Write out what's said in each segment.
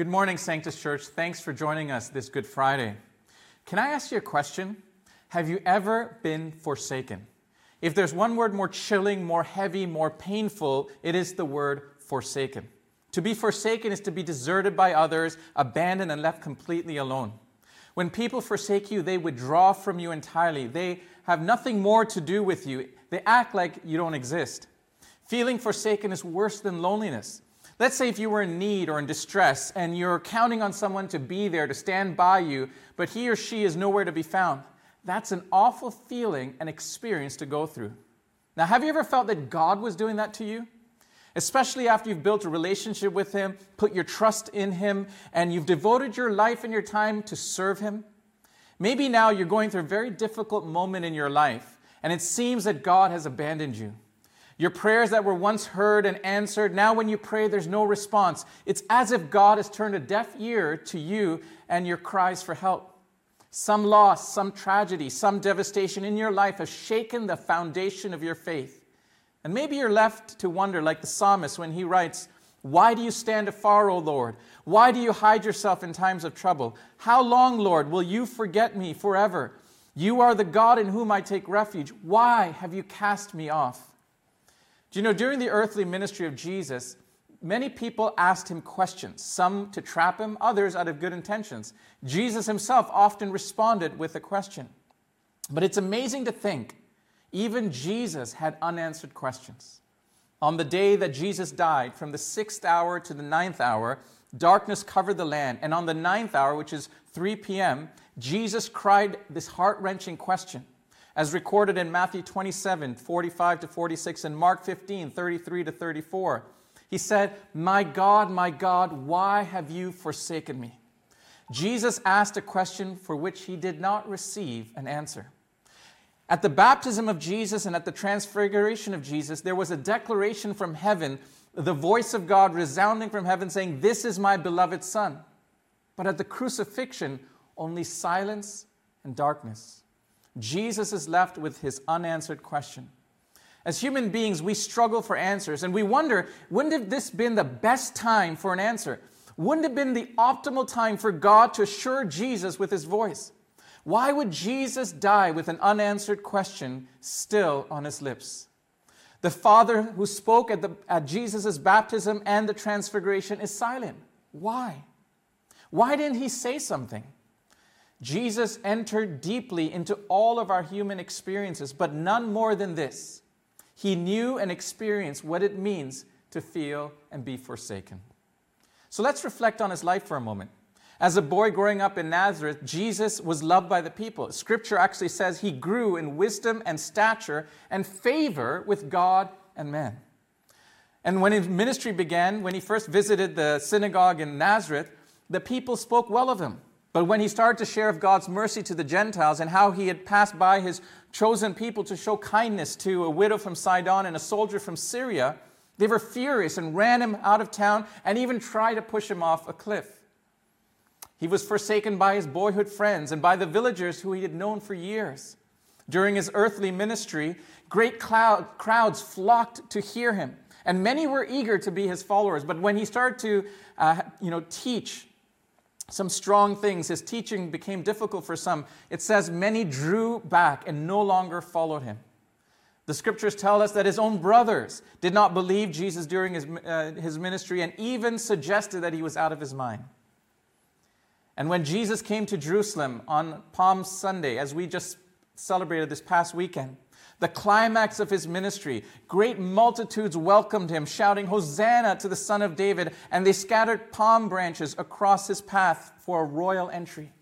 Good morning, Sanctus Church. Thanks for joining us this Good Friday. Can I ask you a question? Have you ever been forsaken? If there's one word more chilling, more heavy, more painful, it is the word forsaken. To be forsaken is to be deserted by others, abandoned, and left completely alone. When people forsake you, they withdraw from you entirely. They have nothing more to do with you. They act like you don't exist. Feeling forsaken is worse than loneliness. Let's say if you were in need or in distress and you're counting on someone to be there to stand by you, but he or she is nowhere to be found. That's an awful feeling and experience to go through. Now, have you ever felt that God was doing that to you? Especially after you've built a relationship with Him, put your trust in Him, and you've devoted your life and your time to serve Him? Maybe now you're going through a very difficult moment in your life, and it seems that God has abandoned you. Your prayers that were once heard and answered, now when you pray, there's no response. It's as if God has turned a deaf ear to you and your cries for help. Some loss, some tragedy, some devastation in your life has shaken the foundation of your faith. And maybe you're left to wonder, like the psalmist when he writes, Why do you stand afar, O Lord? Why do you hide yourself in times of trouble? How long, Lord, will you forget me forever? You are the God in whom I take refuge. Why have you cast me off? Do you know, during the earthly ministry of Jesus, many people asked him questions, some to trap him, others out of good intentions. Jesus himself often responded with a question. But it's amazing to think, even Jesus had unanswered questions. On the day that Jesus died, from the sixth hour to the ninth hour, darkness covered the land. And on the ninth hour, which is 3 p.m., Jesus cried this heart wrenching question as recorded in Matthew 27, 45 to 46, and Mark 15, 33 to 34. He said, My God, my God, why have you forsaken me? Jesus asked a question for which he did not receive an answer. At the baptism of Jesus and at the transfiguration of Jesus, there was a declaration from heaven, the voice of God resounding from heaven saying, This is my beloved Son. But at the crucifixion, only silence and darkness. Jesus is left with his unanswered question. As human beings, we struggle for answers and we wonder wouldn't have this been the best time for an answer? Wouldn't have been the optimal time for God to assure Jesus with his voice? Why would Jesus die with an unanswered question still on his lips? The Father who spoke at, the, at Jesus' baptism and the transfiguration is silent. Why? Why didn't he say something? Jesus entered deeply into all of our human experiences, but none more than this. He knew and experienced what it means to feel and be forsaken. So let's reflect on his life for a moment. As a boy growing up in Nazareth, Jesus was loved by the people. Scripture actually says he grew in wisdom and stature and favor with God and men. And when his ministry began, when he first visited the synagogue in Nazareth, the people spoke well of him. But when he started to share of God's mercy to the Gentiles and how he had passed by his chosen people to show kindness to a widow from Sidon and a soldier from Syria, they were furious and ran him out of town and even tried to push him off a cliff. He was forsaken by his boyhood friends and by the villagers who he had known for years. During his earthly ministry, great cloud, crowds flocked to hear him, and many were eager to be his followers. But when he started to uh, you know, teach some strong things. His teaching became difficult for some. It says many drew back and no longer followed him. The scriptures tell us that his own brothers did not believe Jesus during his, uh, his ministry and even suggested that he was out of his mind. And when Jesus came to Jerusalem on Palm Sunday, as we just celebrated this past weekend, the climax of his ministry. Great multitudes welcomed him, shouting, Hosanna to the Son of David, and they scattered palm branches across his path for a royal entry.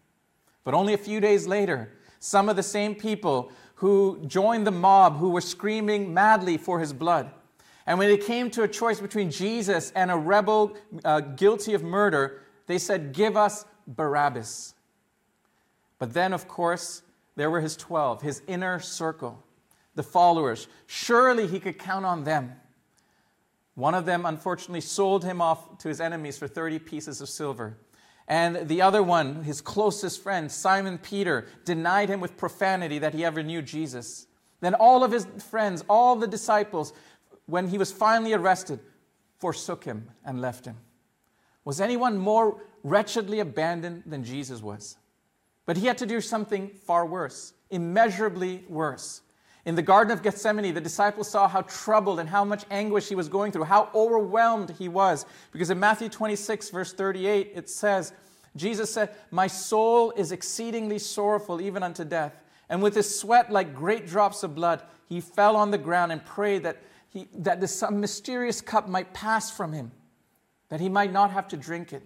But only a few days later, some of the same people who joined the mob who were screaming madly for his blood. And when it came to a choice between Jesus and a rebel uh, guilty of murder, they said, Give us Barabbas. But then, of course, there were his 12, his inner circle the followers. Surely he could count on them. One of them, unfortunately, sold him off to his enemies for 30 pieces of silver. And the other one, his closest friend, Simon Peter, denied him with profanity that he ever knew Jesus. Then all of his friends, all the disciples, when he was finally arrested, forsook him and left him. Was anyone more wretchedly abandoned than Jesus was? But he had to do something far worse, immeasurably worse. In the Garden of Gethsemane, the disciples saw how troubled and how much anguish he was going through, how overwhelmed he was. Because in Matthew 26, verse 38, it says, Jesus said, My soul is exceedingly sorrowful, even unto death. And with his sweat like great drops of blood, he fell on the ground and prayed that, he, that this, some mysterious cup might pass from him, that he might not have to drink it.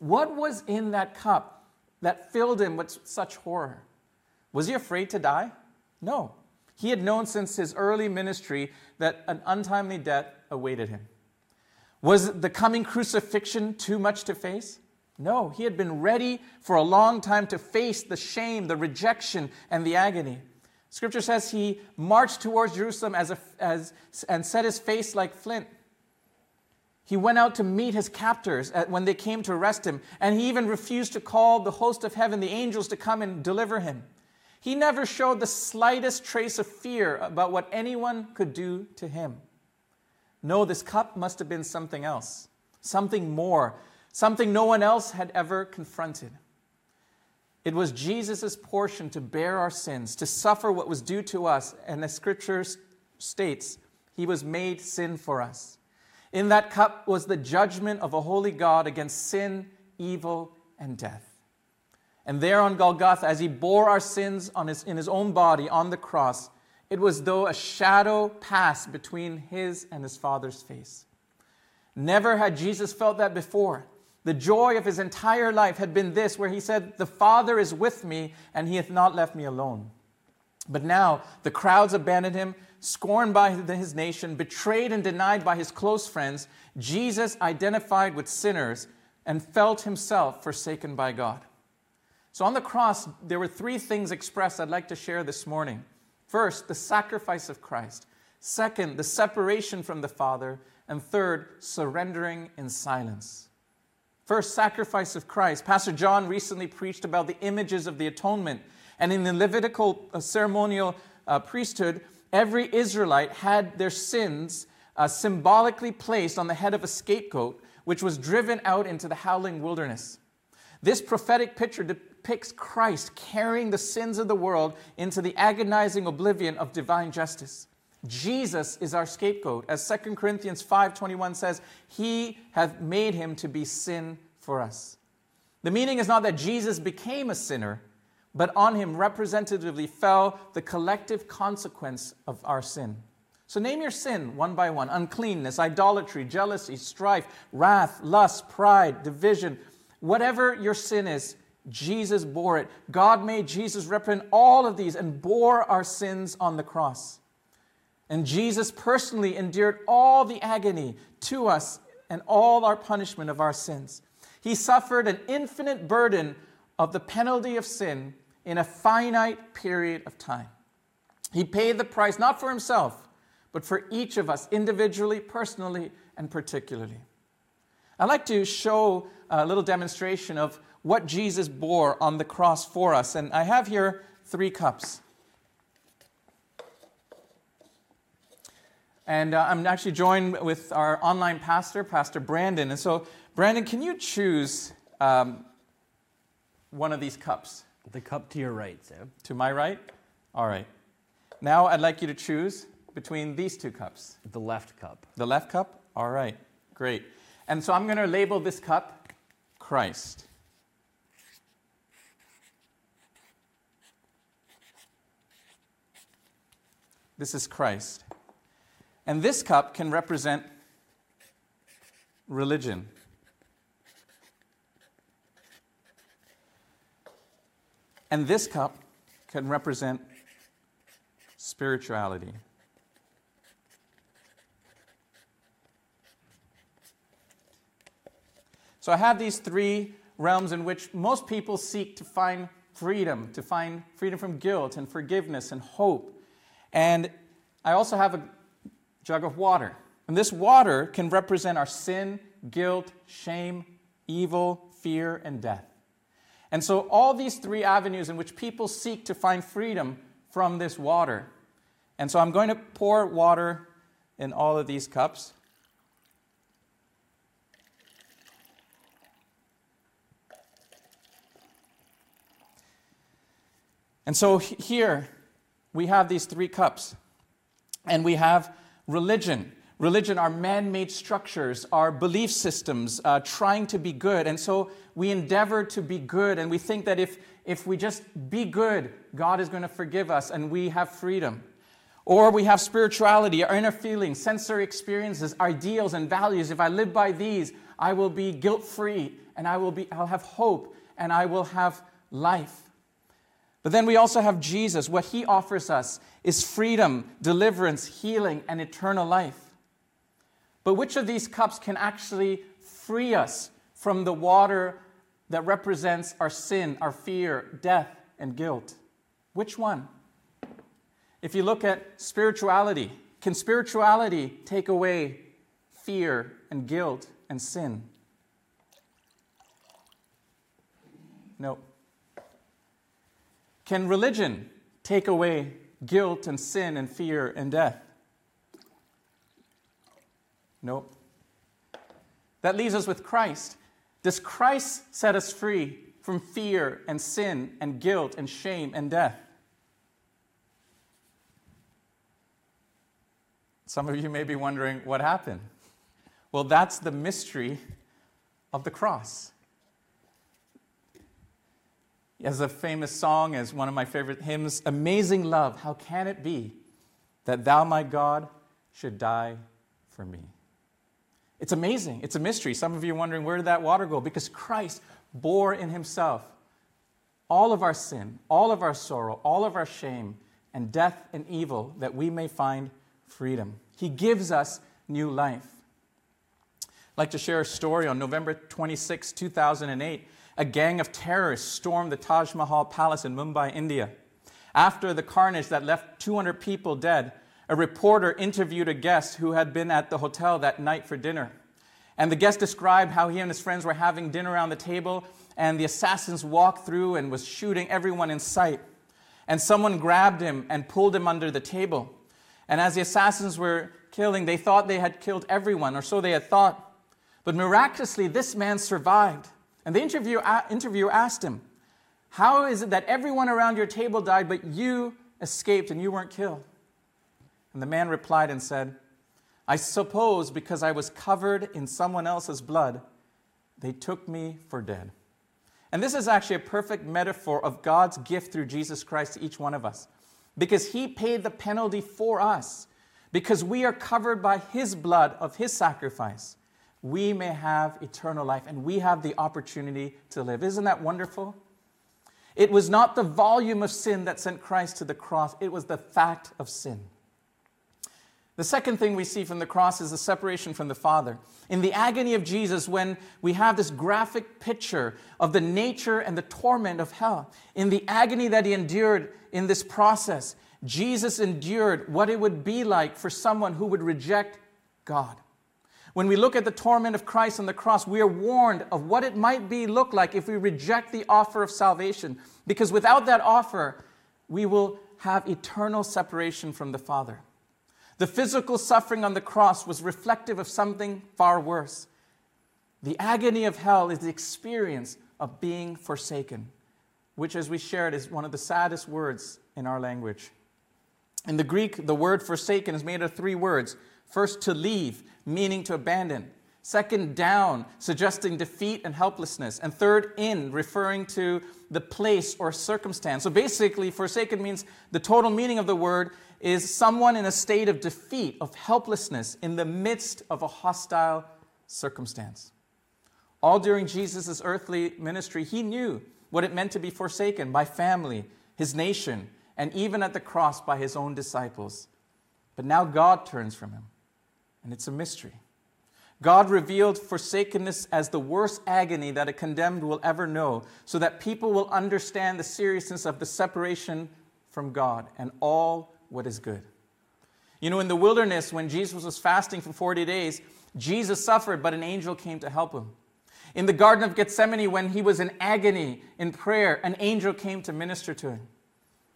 What was in that cup that filled him with such horror? Was he afraid to die? No. He had known since his early ministry that an untimely death awaited him. Was the coming crucifixion too much to face? No, he had been ready for a long time to face the shame, the rejection, and the agony. Scripture says he marched towards Jerusalem as a, as, and set his face like flint. He went out to meet his captors when they came to arrest him, and he even refused to call the host of heaven, the angels, to come and deliver him. He never showed the slightest trace of fear about what anyone could do to him. No, this cup must have been something else, something more, something no one else had ever confronted. It was Jesus' portion to bear our sins, to suffer what was due to us, and the Scripture states, he was made sin for us. In that cup was the judgment of a holy God against sin, evil, and death. And there on Golgotha, as he bore our sins his, in his own body on the cross, it was though a shadow passed between his and his Father's face. Never had Jesus felt that before. The joy of his entire life had been this, where he said, The Father is with me, and he hath not left me alone. But now the crowds abandoned him, scorned by his nation, betrayed and denied by his close friends. Jesus identified with sinners and felt himself forsaken by God. So on the cross, there were three things expressed I'd like to share this morning. First, the sacrifice of Christ. Second, the separation from the Father. And third, surrendering in silence. First, sacrifice of Christ. Pastor John recently preached about the images of the atonement. And in the Levitical uh, ceremonial uh, priesthood, every Israelite had their sins uh, symbolically placed on the head of a scapegoat, which was driven out into the howling wilderness. This prophetic picture depicts Christ carrying the sins of the world into the agonizing oblivion of divine justice. Jesus is our scapegoat. As 2 Corinthians 5:21 says, he hath made him to be sin for us. The meaning is not that Jesus became a sinner, but on him representatively fell the collective consequence of our sin. So name your sin one by one uncleanness, idolatry, jealousy, strife, wrath, lust, pride, division. Whatever your sin is, Jesus bore it. God made Jesus represent all of these and bore our sins on the cross. And Jesus personally endured all the agony to us and all our punishment of our sins. He suffered an infinite burden of the penalty of sin in a finite period of time. He paid the price not for himself, but for each of us individually, personally, and particularly. I'd like to show a little demonstration of what Jesus bore on the cross for us. And I have here three cups. And uh, I'm actually joined with our online pastor, Pastor Brandon. And so, Brandon, can you choose um, one of these cups? The cup to your right, Sam. To my right? All right. Now I'd like you to choose between these two cups. The left cup. The left cup? All right. Great. And so I'm going to label this cup Christ. This is Christ. And this cup can represent religion. And this cup can represent spirituality. So I have these three realms in which most people seek to find freedom, to find freedom from guilt and forgiveness and hope. And I also have a jug of water. And this water can represent our sin, guilt, shame, evil, fear, and death. And so, all these three avenues in which people seek to find freedom from this water. And so, I'm going to pour water in all of these cups. And so, here, we have these three cups, and we have religion. Religion are man made structures, our belief systems, uh, trying to be good. And so we endeavor to be good, and we think that if, if we just be good, God is going to forgive us and we have freedom. Or we have spirituality, our inner feelings, sensory experiences, ideals, and values. If I live by these, I will be guilt free and I will be, I'll have hope and I will have life. But then we also have Jesus. What he offers us is freedom, deliverance, healing, and eternal life. But which of these cups can actually free us from the water that represents our sin, our fear, death, and guilt? Which one? If you look at spirituality, can spirituality take away fear and guilt and sin? No. Can religion take away guilt and sin and fear and death? No. That leaves us with Christ. Does Christ set us free from fear and sin and guilt and shame and death? Some of you may be wondering what happened. Well, that's the mystery of the cross. As a famous song, as one of my favorite hymns, Amazing Love, how can it be that thou, my God, should die for me? It's amazing. It's a mystery. Some of you are wondering, where did that water go? Because Christ bore in himself all of our sin, all of our sorrow, all of our shame, and death and evil that we may find freedom. He gives us new life. I'd like to share a story on November 26, 2008. A gang of terrorists stormed the Taj Mahal Palace in Mumbai, India. After the carnage that left 200 people dead, a reporter interviewed a guest who had been at the hotel that night for dinner. And the guest described how he and his friends were having dinner around the table, and the assassins walked through and was shooting everyone in sight. And someone grabbed him and pulled him under the table. And as the assassins were killing, they thought they had killed everyone, or so they had thought. But miraculously, this man survived. And the interviewer, interviewer asked him, How is it that everyone around your table died, but you escaped and you weren't killed? And the man replied and said, I suppose because I was covered in someone else's blood, they took me for dead. And this is actually a perfect metaphor of God's gift through Jesus Christ to each one of us because he paid the penalty for us. Because we are covered by his blood of his sacrifice, we may have eternal life and we have the opportunity to live. Isn't that wonderful? It was not the volume of sin that sent Christ to the cross, it was the fact of sin. The second thing we see from the cross is the separation from the Father. In the agony of Jesus, when we have this graphic picture of the nature and the torment of hell, in the agony that he endured in this process, Jesus endured what it would be like for someone who would reject God. When we look at the torment of Christ on the cross, we are warned of what it might be look like if we reject the offer of salvation, because without that offer, we will have eternal separation from the Father. The physical suffering on the cross was reflective of something far worse. The agony of hell is the experience of being forsaken, which, as we shared, is one of the saddest words in our language. In the Greek, the word forsaken is made of three words. First, to leave, meaning to abandon. Second, down, suggesting defeat and helplessness. And third, in, referring to the place or circumstance. So basically, forsaken means the total meaning of the word is someone in a state of defeat, of helplessness, in the midst of a hostile circumstance. All during Jesus' earthly ministry, he knew what it meant to be forsaken by family, his nation, and even at the cross by his own disciples. But now God turns from him, and it's a mystery. God revealed forsakenness as the worst agony that a condemned will ever know, so that people will understand the seriousness of the separation from God and all what is good. You know, in the wilderness, when Jesus was fasting for 40 days, Jesus suffered, but an angel came to help him. In the Garden of Gethsemane, when he was in agony in prayer, an angel came to minister to him.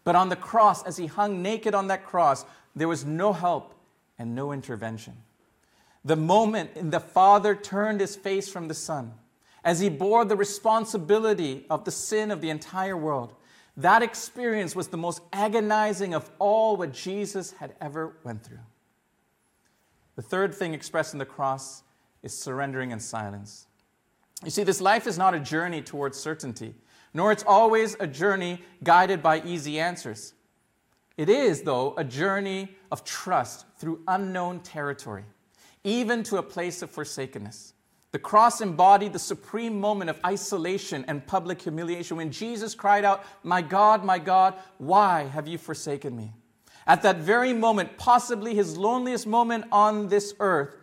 But on the cross, as he hung naked on that cross, there was no help and no intervention. The moment the Father turned his face from the Son, as he bore the responsibility of the sin of the entire world, That experience was the most agonizing of all what Jesus had ever went through. The third thing expressed in the cross is surrendering and silence. You see, this life is not a journey towards certainty, nor it's always a journey guided by easy answers. It is, though, a journey of trust through unknown territory, even to a place of forsakenness. The cross embodied the supreme moment of isolation and public humiliation when Jesus cried out, My God, my God, why have you forsaken me? At that very moment, possibly his loneliest moment on this earth,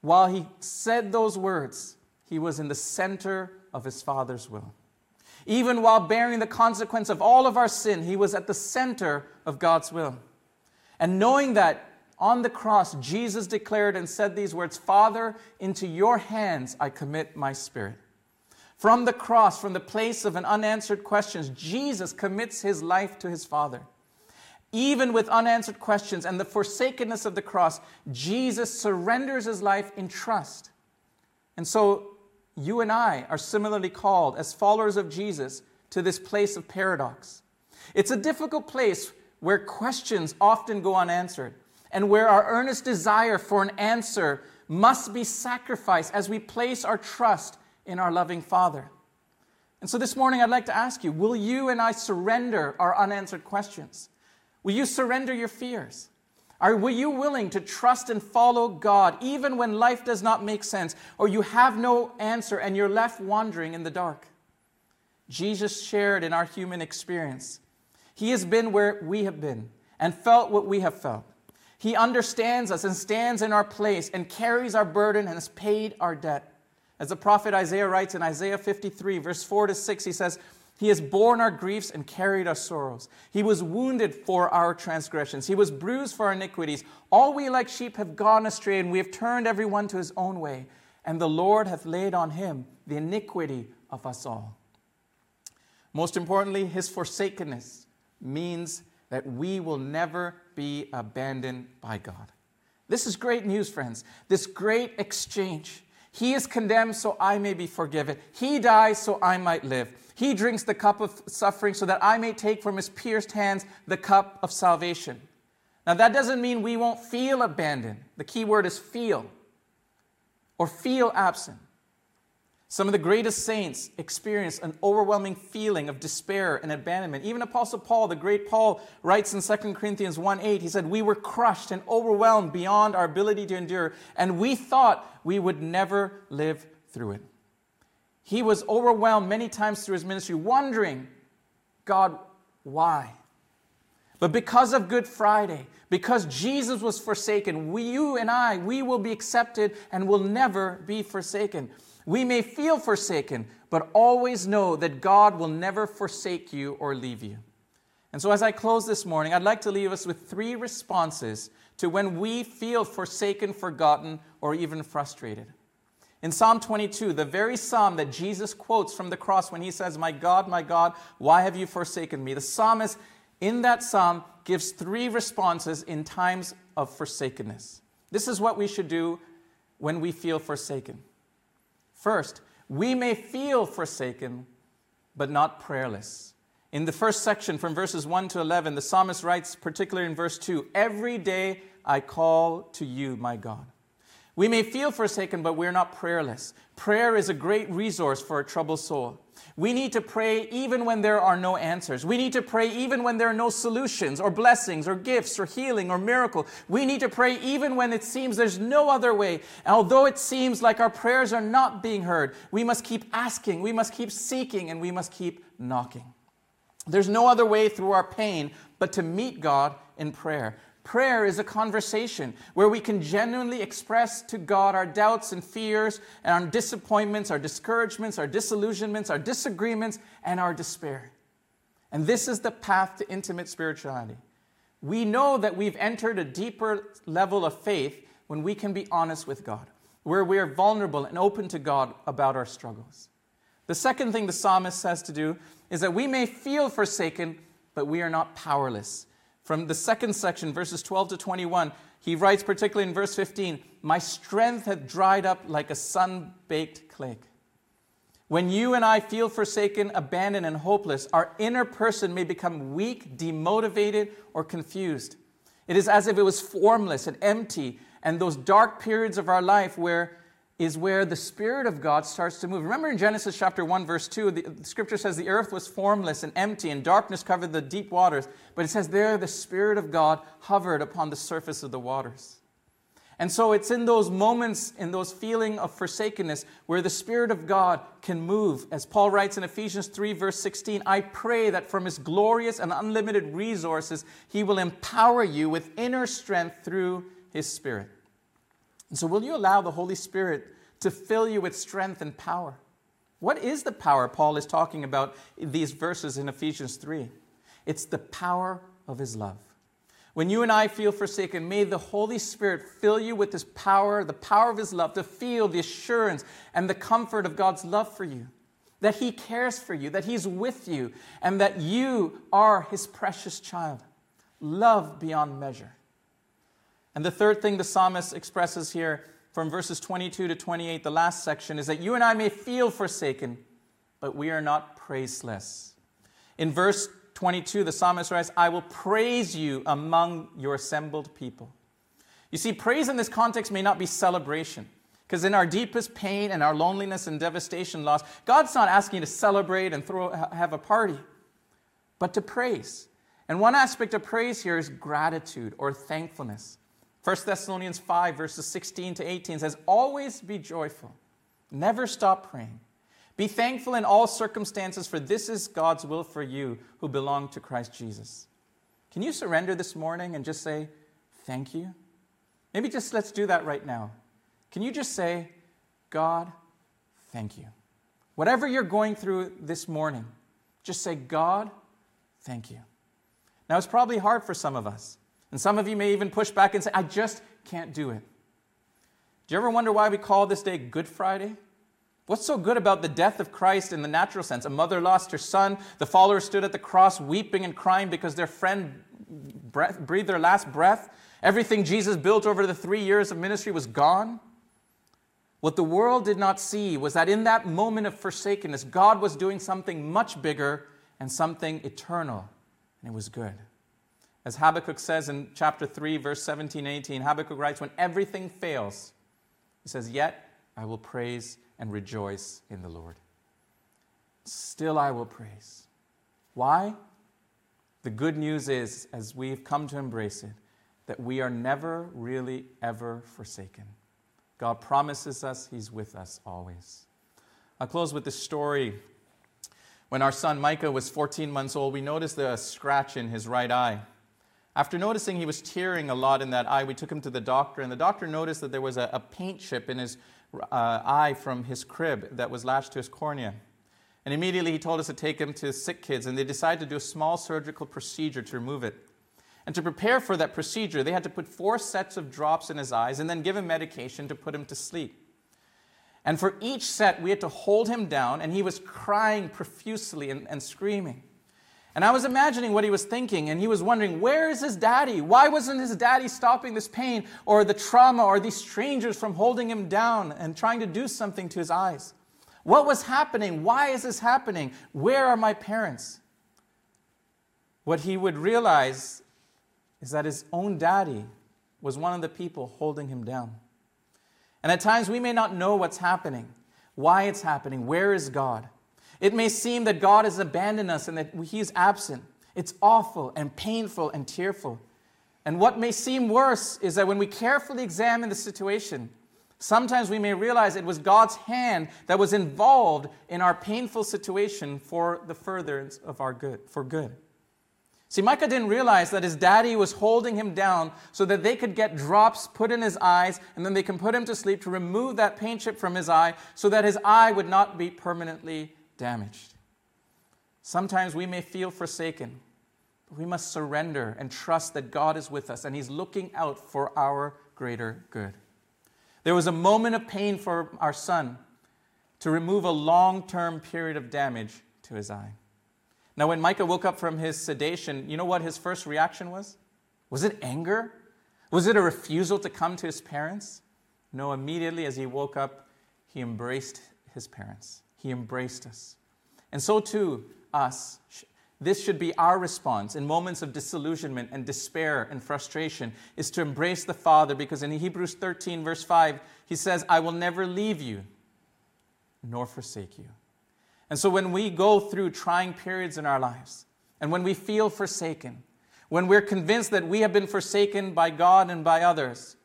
while he said those words, he was in the center of his Father's will. Even while bearing the consequence of all of our sin, he was at the center of God's will. And knowing that on the cross, Jesus declared and said these words Father, into your hands I commit my spirit. From the cross, from the place of an unanswered questions, Jesus commits his life to his Father. Even with unanswered questions and the forsakenness of the cross, Jesus surrenders his life in trust. And so you and I are similarly called, as followers of Jesus, to this place of paradox. It's a difficult place where questions often go unanswered and where our earnest desire for an answer must be sacrificed as we place our trust in our loving Father. And so this morning, I'd like to ask you will you and I surrender our unanswered questions? Will you surrender your fears? Are will you willing to trust and follow God even when life does not make sense or you have no answer and you're left wandering in the dark? Jesus shared in our human experience. He has been where we have been and felt what we have felt. He understands us and stands in our place and carries our burden and has paid our debt. As the prophet Isaiah writes in Isaiah 53, verse 4 to 6, he says, he has borne our griefs and carried our sorrows. He was wounded for our transgressions. He was bruised for our iniquities. All we like sheep have gone astray, and we have turned every one to his own way. And the Lord hath laid on him the iniquity of us all. Most importantly, his forsakenness means that we will never be abandoned by God. This is great news, friends. This great exchange. He is condemned so I may be forgiven. He dies so I might live. He drinks the cup of suffering so that I may take from his pierced hands the cup of salvation. Now, that doesn't mean we won't feel abandoned. The key word is feel or feel absent. Some of the greatest saints experienced an overwhelming feeling of despair and abandonment. Even Apostle Paul, the great Paul, writes in 2 Corinthians 1 8, he said, We were crushed and overwhelmed beyond our ability to endure, and we thought we would never live through it. He was overwhelmed many times through his ministry, wondering, God, why? But because of Good Friday, because Jesus was forsaken, we, you and I, we will be accepted and will never be forsaken. We may feel forsaken, but always know that God will never forsake you or leave you. And so, as I close this morning, I'd like to leave us with three responses to when we feel forsaken, forgotten, or even frustrated. In Psalm 22, the very psalm that Jesus quotes from the cross when he says, My God, my God, why have you forsaken me? The psalmist in that psalm gives three responses in times of forsakenness. This is what we should do when we feel forsaken. First, we may feel forsaken, but not prayerless. In the first section, from verses 1 to 11, the psalmist writes, particularly in verse 2, Every day I call to you, my God. We may feel forsaken, but we're not prayerless. Prayer is a great resource for a troubled soul. We need to pray even when there are no answers. We need to pray even when there are no solutions or blessings or gifts or healing or miracle. We need to pray even when it seems there's no other way. Although it seems like our prayers are not being heard, we must keep asking, we must keep seeking, and we must keep knocking. There's no other way through our pain but to meet God in prayer. Prayer is a conversation where we can genuinely express to God our doubts and fears and our disappointments, our discouragements, our disillusionments, our disagreements, and our despair. And this is the path to intimate spirituality. We know that we've entered a deeper level of faith when we can be honest with God, where we are vulnerable and open to God about our struggles. The second thing the psalmist says to do is that we may feel forsaken, but we are not powerless. From the second section, verses 12 to 21, he writes, particularly in verse 15, My strength hath dried up like a sun baked clay. When you and I feel forsaken, abandoned, and hopeless, our inner person may become weak, demotivated, or confused. It is as if it was formless and empty, and those dark periods of our life where is where the Spirit of God starts to move. Remember in Genesis chapter 1, verse 2, the, the, scripture says the earth was formless and empty, and darkness covered the deep waters. But it says there the Spirit of God hovered upon the surface of the waters. And so it's in those moments, in those feeling of forsakenness, where the Spirit of God can move. As Paul writes in Ephesians 3, verse 16, I pray that from his glorious and unlimited resources, he will empower you with inner strength through his Spirit. And so, will you allow the Holy Spirit to fill you with strength and power? What is the power Paul is talking about in these verses in Ephesians 3? It's the power of his love. When you and I feel forsaken, may the Holy Spirit fill you with His power, the power of His love, to feel the assurance and the comfort of God's love for you. That He cares for you, that He's with you, and that you are His precious child. Love beyond measure. And the third thing the psalmist expresses here from verses 22 to 28, the last section, is that you and I may feel forsaken, but we are not praiseless. In verse 22, the psalmist writes, I will praise you among your assembled people. You see, praise in this context may not be celebration. Because in our deepest pain and our loneliness and devastation loss, God's not asking you to celebrate and throw, have a party, but to praise. And one aspect of praise here is gratitude or thankfulness. 1 Thessalonians 5, verses 16 to 18 says, Always be joyful, never stop praying. Be thankful in all circumstances, for this is God's will for you who belong to Christ Jesus. Can you surrender this morning and just say, Thank you? Maybe just let's do that right now. Can you just say, God, thank you? Whatever you're going through this morning, just say, God, thank you. Now, it's probably hard for some of us. And some of you may even push back and say, I just can't do it. Do you ever wonder why we call this day Good Friday? What's so good about the death of Christ in the natural sense? A mother lost her son. The followers stood at the cross weeping and crying because their friend breathed their last breath. Everything Jesus built over the three years of ministry was gone. What the world did not see was that in that moment of forsakenness, God was doing something much bigger and something eternal, and it was good. As Habakkuk says in chapter 3, verse 17 18, Habakkuk writes, When everything fails, he says, Yet I will praise and rejoice in the Lord. Still, I will praise. Why? The good news is, as we've come to embrace it, that we are never really ever forsaken. God promises us He's with us always. I'll close with this story. When our son Micah was 14 months old, we noticed a scratch in his right eye. After noticing he was tearing a lot in that eye, we took him to the doctor, and the doctor noticed that there was a, a paint chip in his uh, eye from his crib that was latched to his cornea. And immediately he told us to take him to sick kids, and they decided to do a small surgical procedure to remove it. And to prepare for that procedure, they had to put four sets of drops in his eyes and then give him medication to put him to sleep. And for each set, we had to hold him down, and he was crying profusely and, and screaming. And I was imagining what he was thinking, and he was wondering, where is his daddy? Why wasn't his daddy stopping this pain or the trauma or these strangers from holding him down and trying to do something to his eyes? What was happening? Why is this happening? Where are my parents? What he would realize is that his own daddy was one of the people holding him down. And at times we may not know what's happening, why it's happening, where is God? It may seem that God has abandoned us and that He is absent. It's awful and painful and tearful. And what may seem worse is that when we carefully examine the situation, sometimes we may realize it was God's hand that was involved in our painful situation for the furtherance of our good, for good. See, Micah didn't realize that his daddy was holding him down so that they could get drops put in his eyes and then they can put him to sleep to remove that paint chip from his eye so that his eye would not be permanently damaged. Sometimes we may feel forsaken, but we must surrender and trust that God is with us and He's looking out for our greater good. There was a moment of pain for our son to remove a long term period of damage to his eye. Now, when Micah woke up from his sedation, you know what his first reaction was? Was it anger? Was it a refusal to come to his parents? No, immediately as he woke up, he embraced his parents. He embraced us. And so too, us. This should be our response in moments of disillusionment and despair and frustration is to embrace the Father because in Hebrews 13, verse 5, he says, I will never leave you nor forsake you. And so when we go through trying periods in our lives and when we feel forsaken, when we're convinced that we have been forsaken by God and by others,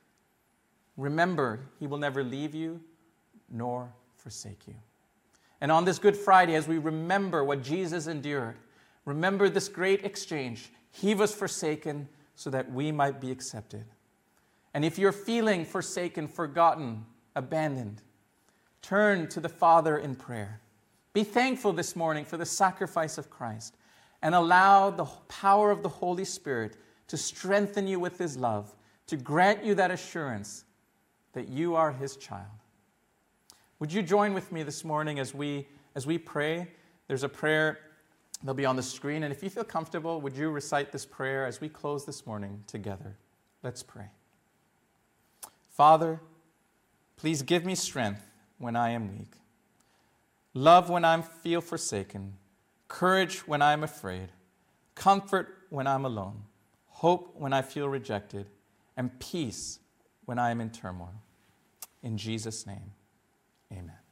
remember, He will never leave you nor forsake you. And on this Good Friday, as we remember what Jesus endured, Remember this great exchange. He was forsaken so that we might be accepted. And if you're feeling forsaken, forgotten, abandoned, turn to the Father in prayer. Be thankful this morning for the sacrifice of Christ and allow the power of the Holy Spirit to strengthen you with His love, to grant you that assurance that you are His child. Would you join with me this morning as we, as we pray? There's a prayer They'll be on the screen. And if you feel comfortable, would you recite this prayer as we close this morning together? Let's pray. Father, please give me strength when I am weak, love when I feel forsaken, courage when I am afraid, comfort when I'm alone, hope when I feel rejected, and peace when I am in turmoil. In Jesus' name, amen.